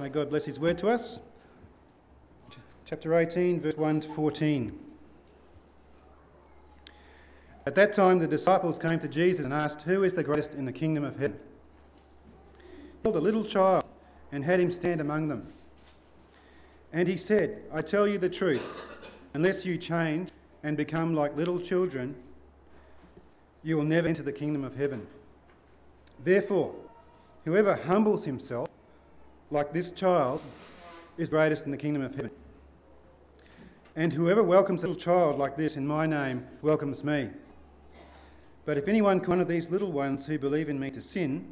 May God bless His word to us. Chapter 18, verse 1 to 14. At that time, the disciples came to Jesus and asked, Who is the greatest in the kingdom of heaven? He called a little child and had him stand among them. And he said, I tell you the truth, unless you change and become like little children, you will never enter the kingdom of heaven. Therefore, whoever humbles himself like this child is greatest in the kingdom of heaven. And whoever welcomes a little child like this in my name welcomes me. But if anyone one of these little ones who believe in me to sin,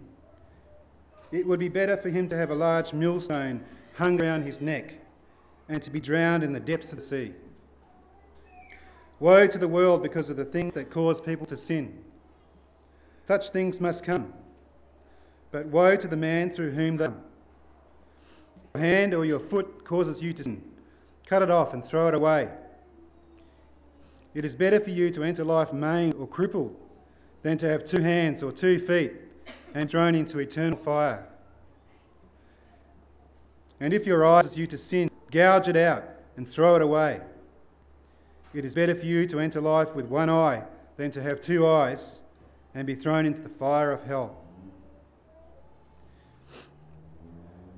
it would be better for him to have a large millstone hung around his neck and to be drowned in the depths of the sea. Woe to the world because of the things that cause people to sin. Such things must come. But woe to the man through whom they come. Hand or your foot causes you to sin. Cut it off and throw it away. It is better for you to enter life maimed or crippled than to have two hands or two feet and thrown into eternal fire. And if your eye causes you to sin, gouge it out and throw it away. It is better for you to enter life with one eye than to have two eyes and be thrown into the fire of hell.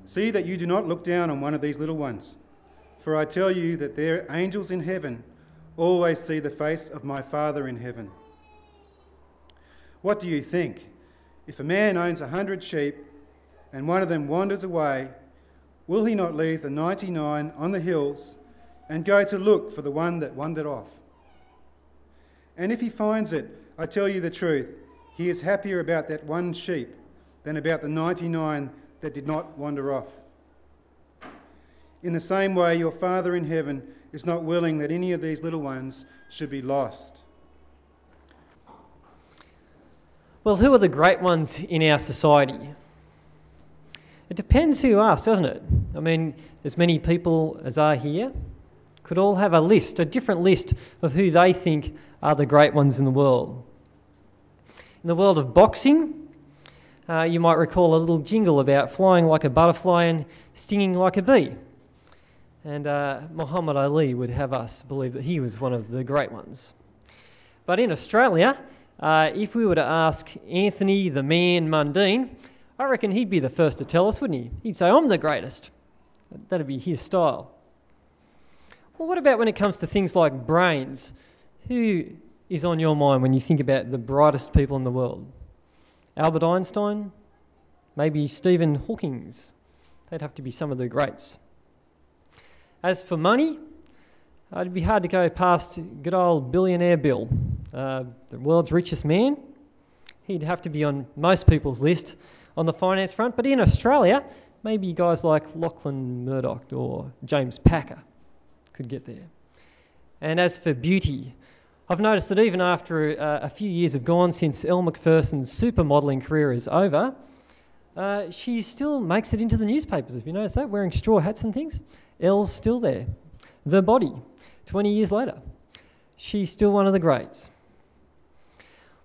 See that you do not look down on one of these little ones, for I tell you that their angels in heaven always see the face of my Father in heaven. What do you think? If a man owns a hundred sheep and one of them wanders away, will he not leave the 99 on the hills and go to look for the one that wandered off? And if he finds it, I tell you the truth, he is happier about that one sheep than about the 99 that did not wander off. In the same way, your Father in heaven is not willing that any of these little ones should be lost. Well, who are the great ones in our society? It depends who you ask, doesn't it? I mean, as many people as are here could all have a list, a different list of who they think are the great ones in the world. In the world of boxing, uh, you might recall a little jingle about flying like a butterfly and stinging like a bee. And uh, Muhammad Ali would have us believe that he was one of the great ones. But in Australia, uh, if we were to ask Anthony the man Mundine, I reckon he'd be the first to tell us, wouldn't he? He'd say, I'm the greatest. That'd be his style. Well, what about when it comes to things like brains? Who is on your mind when you think about the brightest people in the world? Albert Einstein? Maybe Stephen Hawking's? They'd have to be some of the greats. As for money, it'd be hard to go past good old billionaire Bill uh, the world's richest man. He'd have to be on most people's list on the finance front. But in Australia, maybe guys like Lachlan Murdoch or James Packer could get there. And as for beauty, I've noticed that even after uh, a few years have gone since Elle Macpherson's supermodelling career is over, uh, she still makes it into the newspapers. Have you noticed that? Wearing straw hats and things. Elle's still there. The body, 20 years later. She's still one of the greats.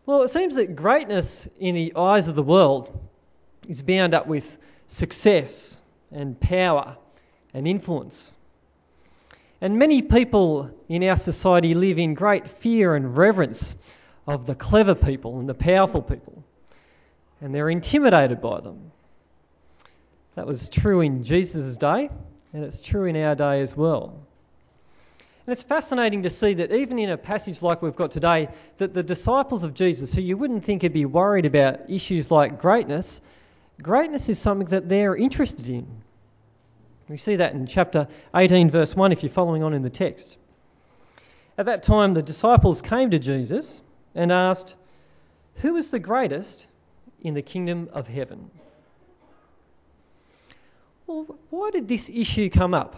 Well, it seems that greatness in the eyes of the world is bound up with success and power and influence. And many people in our society live in great fear and reverence of the clever people and the powerful people, and they're intimidated by them. That was true in Jesus' day, and it's true in our day as well. And it's fascinating to see that even in a passage like we've got today, that the disciples of Jesus, who you wouldn't think would be worried about issues like greatness, greatness is something that they're interested in. We see that in chapter 18, verse 1, if you're following on in the text. At that time, the disciples came to Jesus and asked, Who is the greatest in the kingdom of heaven? Well, why did this issue come up?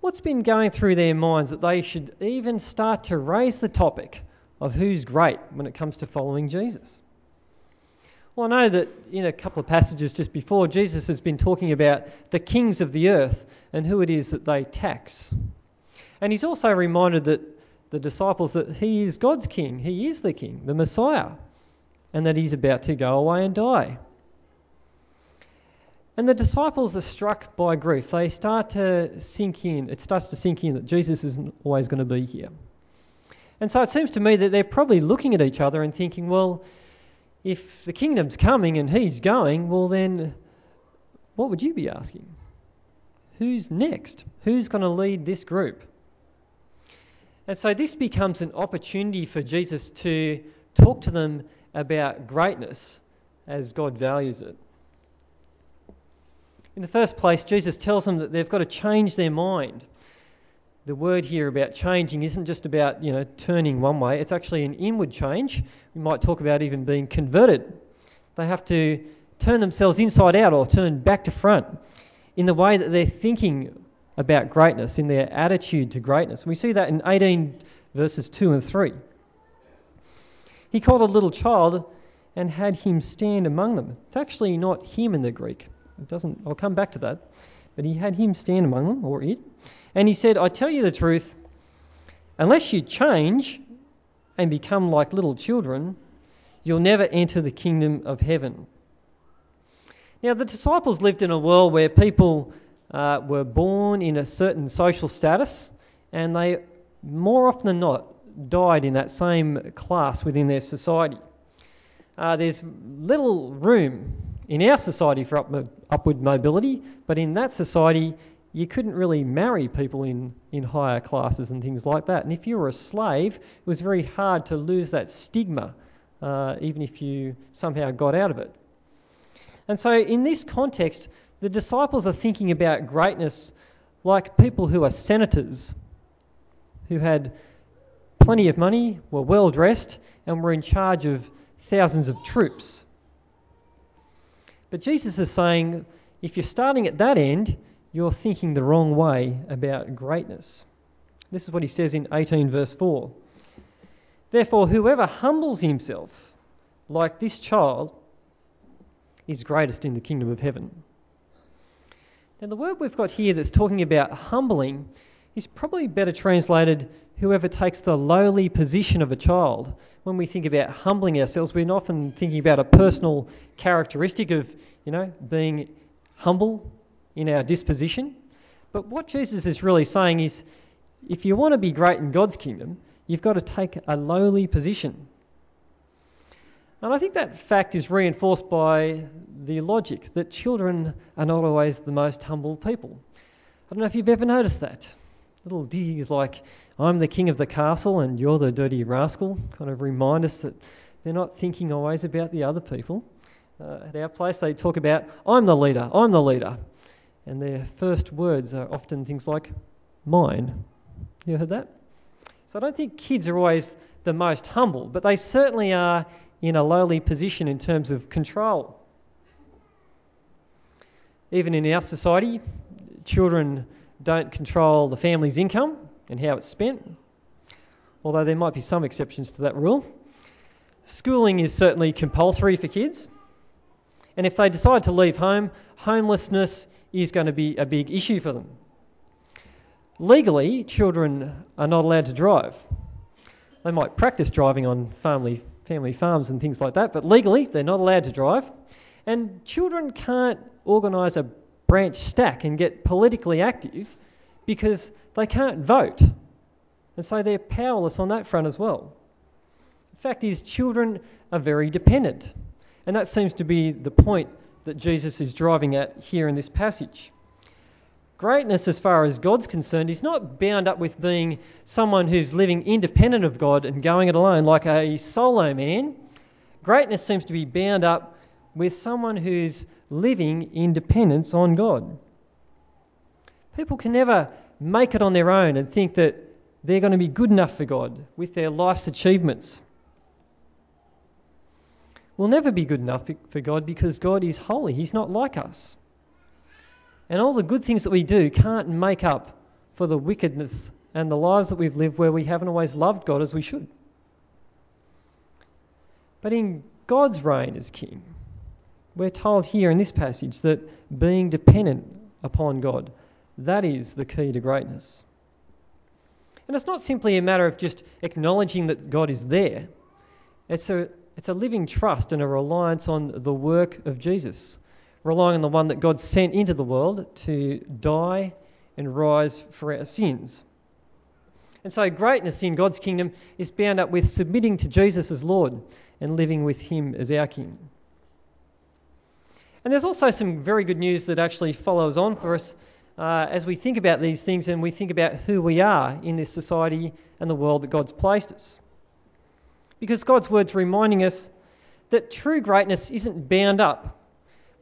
What's been going through their minds that they should even start to raise the topic of who's great when it comes to following Jesus? Well, I know that in a couple of passages just before, Jesus has been talking about the kings of the earth and who it is that they tax. And he's also reminded that the disciples that he is God's king, he is the king, the Messiah, and that he's about to go away and die. And the disciples are struck by grief. They start to sink in. It starts to sink in that Jesus isn't always going to be here. And so it seems to me that they're probably looking at each other and thinking, well, if the kingdom's coming and he's going, well, then what would you be asking? Who's next? Who's going to lead this group? And so this becomes an opportunity for Jesus to talk to them about greatness as God values it. In the first place, Jesus tells them that they've got to change their mind. The word here about changing isn't just about, you know, turning one way, it's actually an inward change. We might talk about even being converted. They have to turn themselves inside out or turn back to front in the way that they're thinking about greatness, in their attitude to greatness. We see that in 18 verses 2 and 3. He called a little child and had him stand among them. It's actually not him in the Greek. It doesn't I'll come back to that. But he had him stand among them, or it. And he said, I tell you the truth, unless you change and become like little children, you'll never enter the kingdom of heaven. Now, the disciples lived in a world where people uh, were born in a certain social status, and they more often than not died in that same class within their society. Uh, there's little room in our society for up, upward mobility, but in that society, you couldn't really marry people in, in higher classes and things like that. And if you were a slave, it was very hard to lose that stigma, uh, even if you somehow got out of it. And so, in this context, the disciples are thinking about greatness like people who are senators, who had plenty of money, were well dressed, and were in charge of thousands of troops. But Jesus is saying if you're starting at that end, you're thinking the wrong way about greatness. This is what he says in 18, verse 4. Therefore, whoever humbles himself like this child is greatest in the kingdom of heaven. Now, the word we've got here that's talking about humbling is probably better translated whoever takes the lowly position of a child. When we think about humbling ourselves, we're often thinking about a personal characteristic of, you know, being humble in our disposition. But what Jesus is really saying is if you want to be great in God's kingdom, you've got to take a lowly position. And I think that fact is reinforced by the logic that children are not always the most humble people. I don't know if you've ever noticed that. Little ditties like, I'm the king of the castle and you're the dirty rascal, kind of remind us that they're not thinking always about the other people. Uh, at our place, they talk about, I'm the leader, I'm the leader. And their first words are often things like, mine. You heard that? So I don't think kids are always the most humble, but they certainly are in a lowly position in terms of control. Even in our society, children don't control the family's income and how it's spent, although there might be some exceptions to that rule. Schooling is certainly compulsory for kids, and if they decide to leave home, homelessness is going to be a big issue for them. Legally, children are not allowed to drive. They might practice driving on family family farms and things like that, but legally they're not allowed to drive. And children can't organise a branch stack and get politically active because they can't vote. And so they're powerless on that front as well. The fact is, children are very dependent. And that seems to be the point that Jesus is driving at here in this passage. Greatness, as far as God's concerned, is not bound up with being someone who's living independent of God and going it alone like a solo man. Greatness seems to be bound up with someone who's living in dependence on God. People can never make it on their own and think that they're going to be good enough for God with their life's achievements. We'll never be good enough for God because God is holy. He's not like us. And all the good things that we do can't make up for the wickedness and the lives that we've lived where we haven't always loved God as we should. But in God's reign as King, we're told here in this passage that being dependent upon God, that is the key to greatness. And it's not simply a matter of just acknowledging that God is there. It's a, it's a living trust and a reliance on the work of Jesus relying on the one that God sent into the world to die and rise for our sins. And so, greatness in God's kingdom is bound up with submitting to Jesus as Lord and living with Him as our King. And there's also some very good news that actually follows on for us uh, as we think about these things and we think about who we are in this society and the world that God's placed us. Because God's word's reminding us that true greatness isn't bound up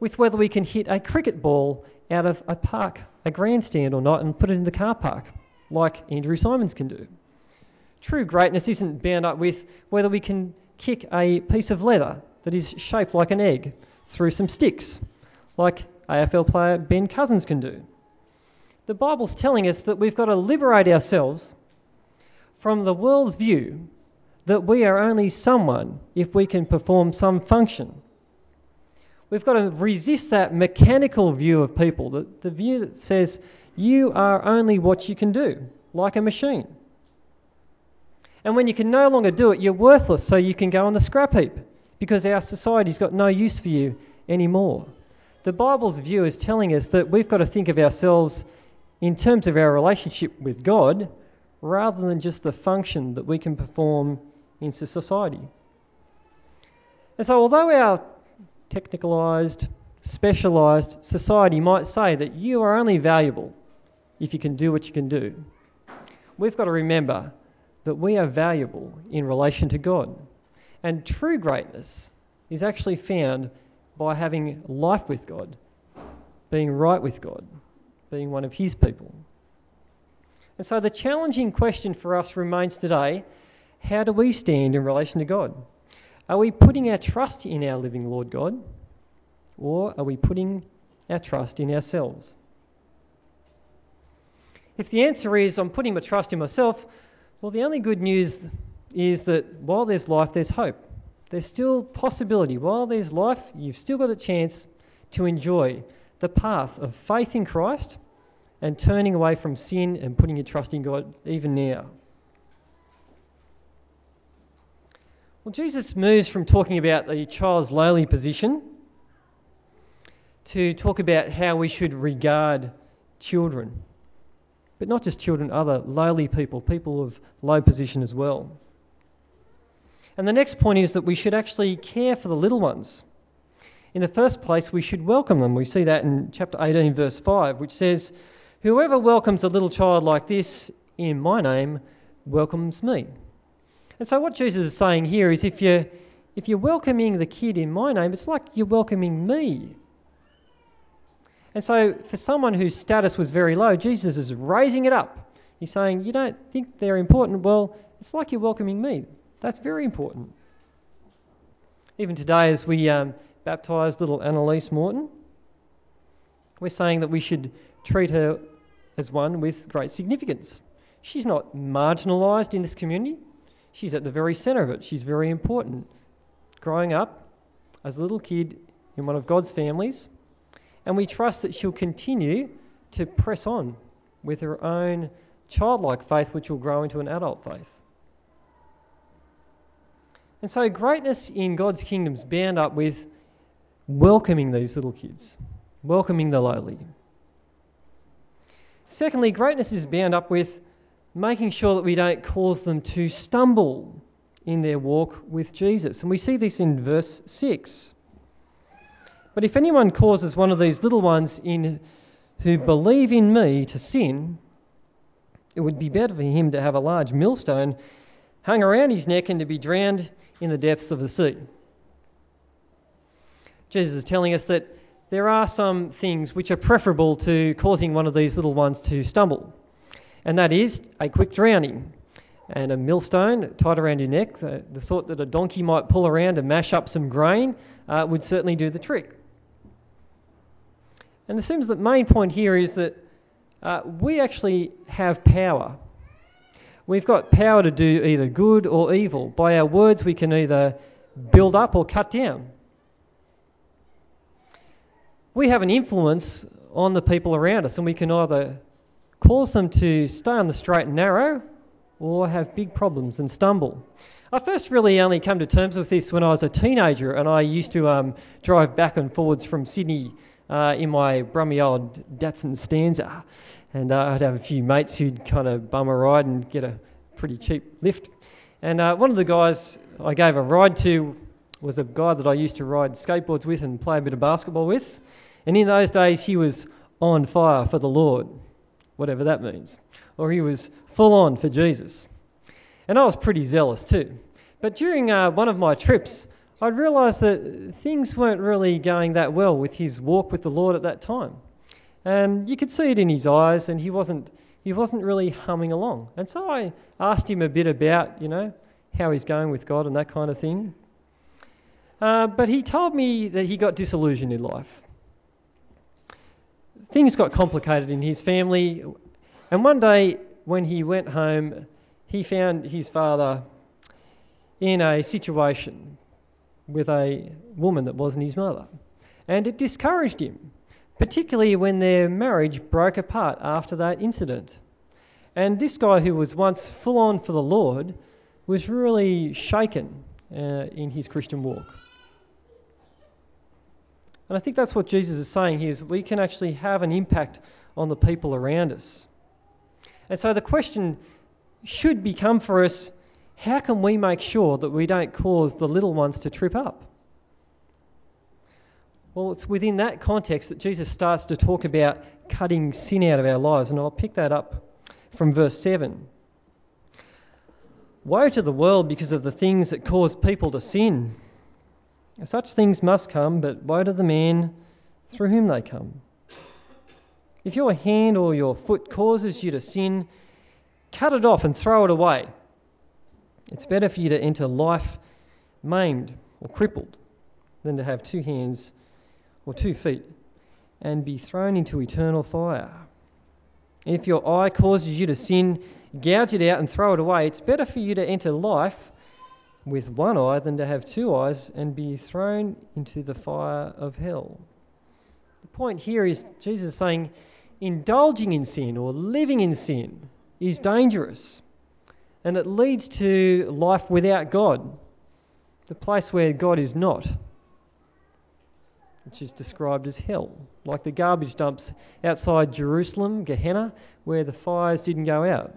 with whether we can hit a cricket ball out of a park, a grandstand or not, and put it in the car park, like Andrew Symonds can do. True greatness isn't bound up with whether we can kick a piece of leather that is shaped like an egg through some sticks, like AFL player Ben Cousins can do. The Bible's telling us that we've got to liberate ourselves from the world's view that we are only someone if we can perform some function. We've got to resist that mechanical view of people, the, the view that says you are only what you can do, like a machine. And when you can no longer do it, you're worthless, so you can go on the scrap heap because our society's got no use for you anymore. The Bible's view is telling us that we've got to think of ourselves in terms of our relationship with God rather than just the function that we can perform in society. And so, although our technicalised, specialised society might say that you are only valuable if you can do what you can do, we've got to remember that we are valuable in relation to God. And true greatness is actually found by having life with God, being right with God, being one of His people. And so the challenging question for us remains today how do we stand in relation to God? Are we putting our trust in our living Lord God, or are we putting our trust in ourselves? If the answer is I'm putting my trust in myself, well, the only good news is that while there's life, there's hope. There's still possibility. While there's life, you've still got a chance to enjoy the path of faith in Christ and turning away from sin and putting your trust in God even now. Well, Jesus moves from talking about the child's lowly position to talk about how we should regard children. But not just children, other lowly people, people of low position as well. And the next point is that we should actually care for the little ones. In the first place, we should welcome them. We see that in chapter 18, verse 5, which says, Whoever welcomes a little child like this in my name welcomes me. And so what Jesus is saying here is if you're, if you're welcoming the kid in my name, it's like you're welcoming me. And so for someone whose status was very low, Jesus is raising it up. He's saying, You don't think they're important? Well, it's like you're welcoming me. That's very important. Even today, as we um, baptise little Annalise Morton, we're saying that we should treat her as one with great significance. She's not marginalised in this community. She's at the very centre of it. She's very important. Growing up as a little kid in one of God's families, and we trust that she'll continue to press on with her own childlike faith, which will grow into an adult faith. And so, greatness in God's kingdom is bound up with welcoming these little kids, welcoming the lowly. Secondly, greatness is bound up with making sure that we don't cause them to stumble in their walk with Jesus. And we see this in verse 6. But if anyone causes one of these little ones in who believe in me to sin, it would be better for him to have a large millstone hung around his neck and to be drowned in the depths of the sea. Jesus is telling us that there are some things which are preferable to causing one of these little ones to stumble and that is a quick drowning. And a millstone tied around your neck, the, the sort that a donkey might pull around and mash up some grain, uh, would certainly do the trick. And it seems that the main point here is that uh, we actually have power. We've got power to do either good or evil. By our words, we can either build up or cut down. We have an influence on the people around us, and we can either cause them to stay on the straight and narrow or have big problems and stumble. I first really only came to terms with this when I was a teenager and I used to um, drive back and forwards from Sydney uh, in my brummy old Datsun Stanza, and uh, I'd have a few mates who'd kind of bum a ride and get a pretty cheap lift. And uh, one of the guys I gave a ride to was a guy that I used to ride skateboards with and play a bit of basketball with. And in those days, he was on fire for the Lord, whatever that means. Or he was full on for Jesus. And I was pretty zealous too. But during uh, one of my trips, I realised that things weren't really going that well with his walk with the Lord at that time. And you could see it in his eyes, and he wasn't, he wasn't really humming along. And so I asked him a bit about, you know, how he's going with God and that kind of thing. Uh, but he told me that he got disillusioned in life. Things got complicated in his family, and one day when he went home, he found his father in a situation with a woman that wasn't his mother. And it discouraged him, particularly when their marriage broke apart after that incident. And this guy, who was once full on for the Lord, was really shaken uh, in his Christian walk. And I think that's what Jesus is saying here is we can actually have an impact on the people around us. And so the question should become for us how can we make sure that we don't cause the little ones to trip up? Well, it's within that context that Jesus starts to talk about cutting sin out of our lives, and I'll pick that up from verse 7. Woe to the world because of the things that cause people to sin. Such things must come, but woe to the man through whom they come. If your hand or your foot causes you to sin, cut it off and throw it away. It's better for you to enter life maimed or crippled than to have two hands or two feet and be thrown into eternal fire. If your eye causes you to sin, gouge it out and throw it away. It's better for you to enter life with one eye than to have two eyes and be thrown into the fire of hell. The point here is Jesus is saying indulging in sin or living in sin is dangerous and it leads to life without God, the place where God is not, which is described as hell, like the garbage dumps outside Jerusalem, Gehenna, where the fires didn't go out.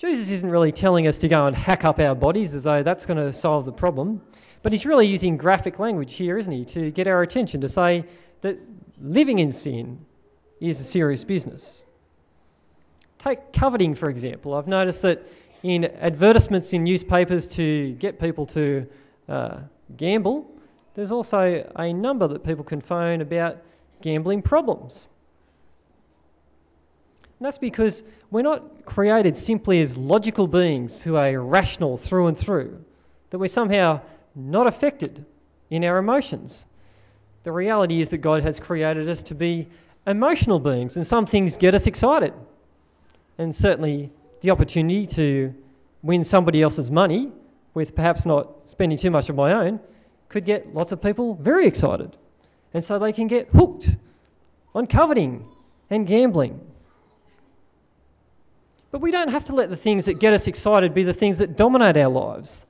Jesus isn't really telling us to go and hack up our bodies as though that's going to solve the problem, but he's really using graphic language here, isn't he, to get our attention to say that living in sin is a serious business. Take coveting, for example. I've noticed that in advertisements in newspapers to get people to uh, gamble, there's also a number that people can phone about gambling problems. And that's because we're not created simply as logical beings who are rational through and through, that we're somehow not affected in our emotions. The reality is that God has created us to be emotional beings, and some things get us excited and certainly the opportunity to win somebody else's money with perhaps not spending too much of my own could get lots of people very excited. And so they can get hooked on coveting and gambling. But we don't have to let the things that get us excited be the things that dominate our lives.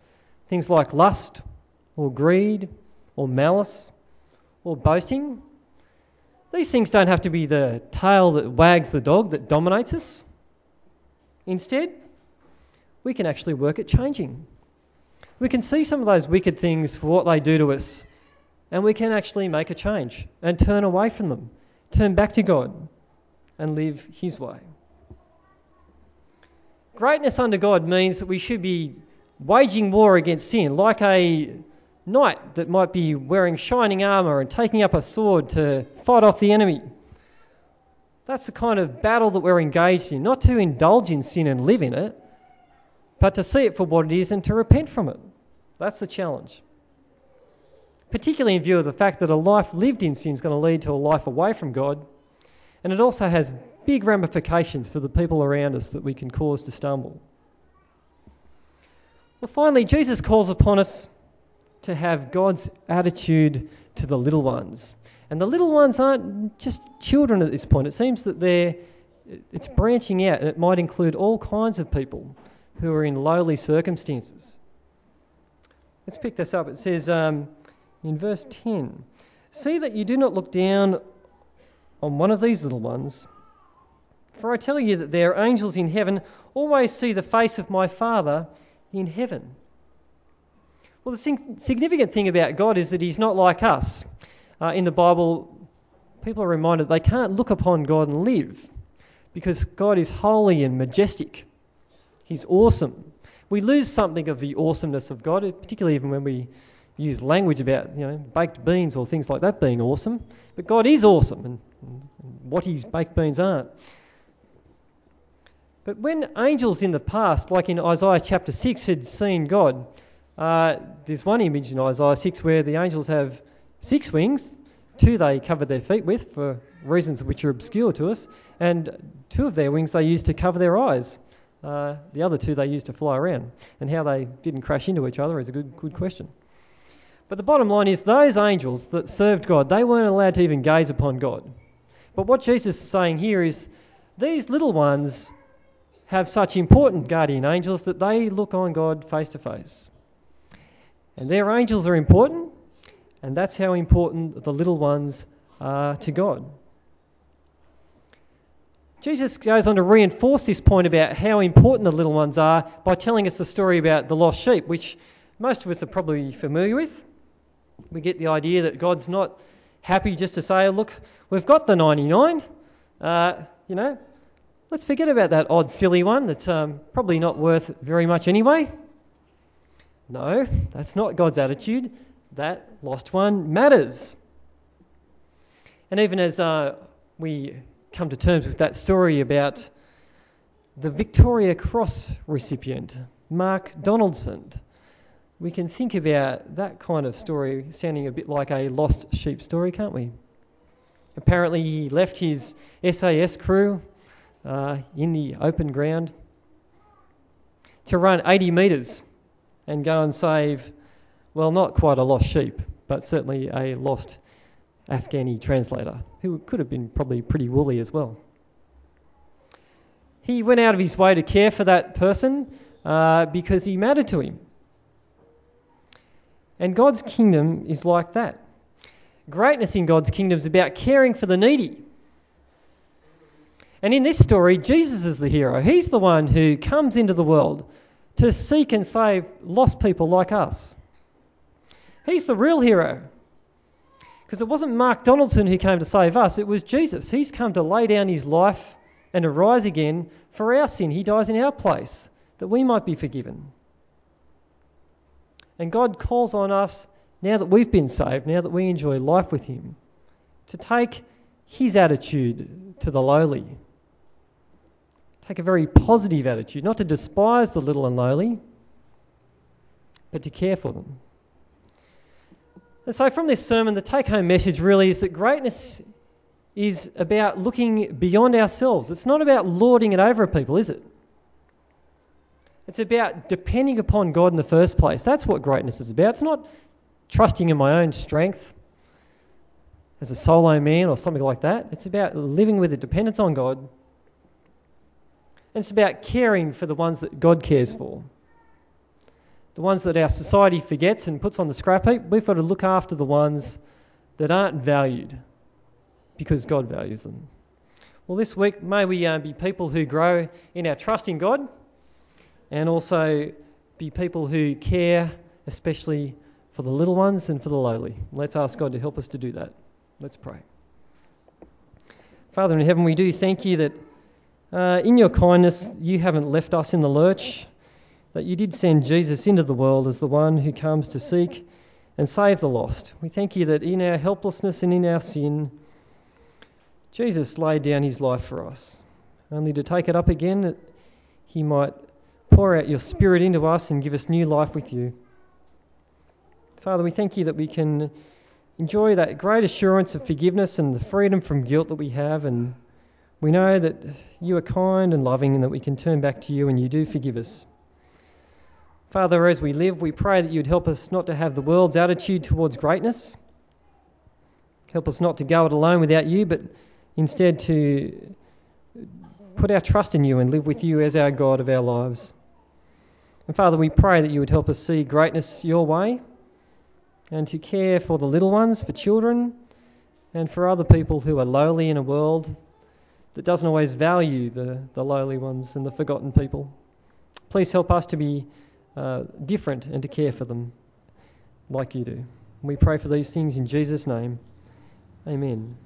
Things like lust or greed or malice or boasting. These things don't have to be the tail that wags the dog that dominates us. Instead, we can actually work at changing. We can see some of those wicked things for what they do to us, and we can actually make a change and turn away from them, turn back to God, and live His way. Greatness under God means that we should be waging war against sin, like a knight that might be wearing shining armour and taking up a sword to fight off the enemy. That's the kind of battle that we're engaged in, not to indulge in sin and live in it, but to see it for what it is and to repent from it. That's the challenge. Particularly in view of the fact that a life lived in sin is going to lead to a life away from God, and it also has big ramifications for the people around us that we can cause to stumble. Well, finally, Jesus calls upon us to have God's attitude to the little ones. And the little ones aren't just children at this point. It seems that they're, it's branching out, and it might include all kinds of people who are in lowly circumstances. Let's pick this up. It says um, in verse 10 See that you do not look down on one of these little ones. For I tell you that their angels in heaven always see the face of my Father in heaven. Well, the significant thing about God is that He's not like us. Uh, in the Bible, people are reminded they can't look upon God and live because God is holy and majestic. He's awesome. We lose something of the awesomeness of God, particularly even when we use language about you know baked beans or things like that being awesome. But God is awesome, and, and what His baked beans aren't. But when angels in the past, like in Isaiah chapter 6, had seen God, uh, there's one image in Isaiah 6 where the angels have six wings. Two they cover their feet with for reasons which are obscure to us, and two of their wings they use to cover their eyes. Uh, the other two they used to fly around. And how they didn't crash into each other is a good, good question. But the bottom line is those angels that served God, they weren't allowed to even gaze upon God. But what Jesus is saying here is these little ones have such important guardian angels that they look on God face to face. And their angels are important, and that's how important the little ones are to God. Jesus goes on to reinforce this point about how important the little ones are by telling us the story about the lost sheep, which most of us are probably familiar with. We get the idea that God's not happy just to say, look, we've got the 99. Uh, you know, let's forget about that odd, silly one that's um, probably not worth very much anyway. No, that's not God's attitude. That lost one matters. And even as uh, we come to terms with that story about the Victoria Cross recipient, Mark Donaldson. We can think about that kind of story sounding a bit like a lost sheep story, can't we? Apparently, he left his SAS crew uh, in the open ground to run 80 metres and go and save, well, not quite a lost sheep, but certainly a lost Afghani translator, who could have been probably pretty woolly as well. He went out of his way to care for that person uh, because he mattered to him. And God's kingdom is like that. Greatness in God's kingdom is about caring for the needy. And in this story, Jesus is the hero. He's the one who comes into the world to seek and save lost people like us. He's the real hero. Because it wasn't Mark Donaldson who came to save us, it was Jesus. He's come to lay down his life and to rise again for our sin. He dies in our place that we might be forgiven. And God calls on us, now that we've been saved, now that we enjoy life with Him, to take His attitude to the lowly. Take a very positive attitude, not to despise the little and lowly, but to care for them. And so, from this sermon, the take home message really is that greatness is about looking beyond ourselves. It's not about lording it over people, is it? It's about depending upon God in the first place. That's what greatness is about. It's not trusting in my own strength as a solo man or something like that. It's about living with a dependence on God. It's about caring for the ones that God cares for the ones that our society forgets and puts on the scrap heap, we've got to look after the ones that aren't valued because God values them. Well, this week, may we uh, be people who grow in our trust in God and also be people who care, especially for the little ones and for the lowly. Let's ask God to help us to do that. Let's pray. Father in heaven, we do thank you that uh, in your kindness you haven't left us in the lurch that you did send Jesus into the world as the one who comes to seek and save the lost. We thank you that in our helplessness and in our sin, Jesus laid down his life for us, only to take it up again that he might pour out your Spirit into us and give us new life with you. Father, we thank you that we can enjoy that great assurance of forgiveness and the freedom from guilt that we have, and we know that you are kind and loving and that we can turn back to you and you do forgive us. Father, as we live, we pray that you'd help us not to have the world's attitude towards greatness. Help us not to go it alone without you, but instead to put our trust in you and live with you as our God of our lives. And Father, we pray that you would help us see greatness your way and to care for the little ones, for children, and for other people who are lowly in a world that doesn't always value the, the lowly ones and the forgotten people. Please help us to be uh, different and to care for them like you do. We pray for these things in Jesus' name. Amen.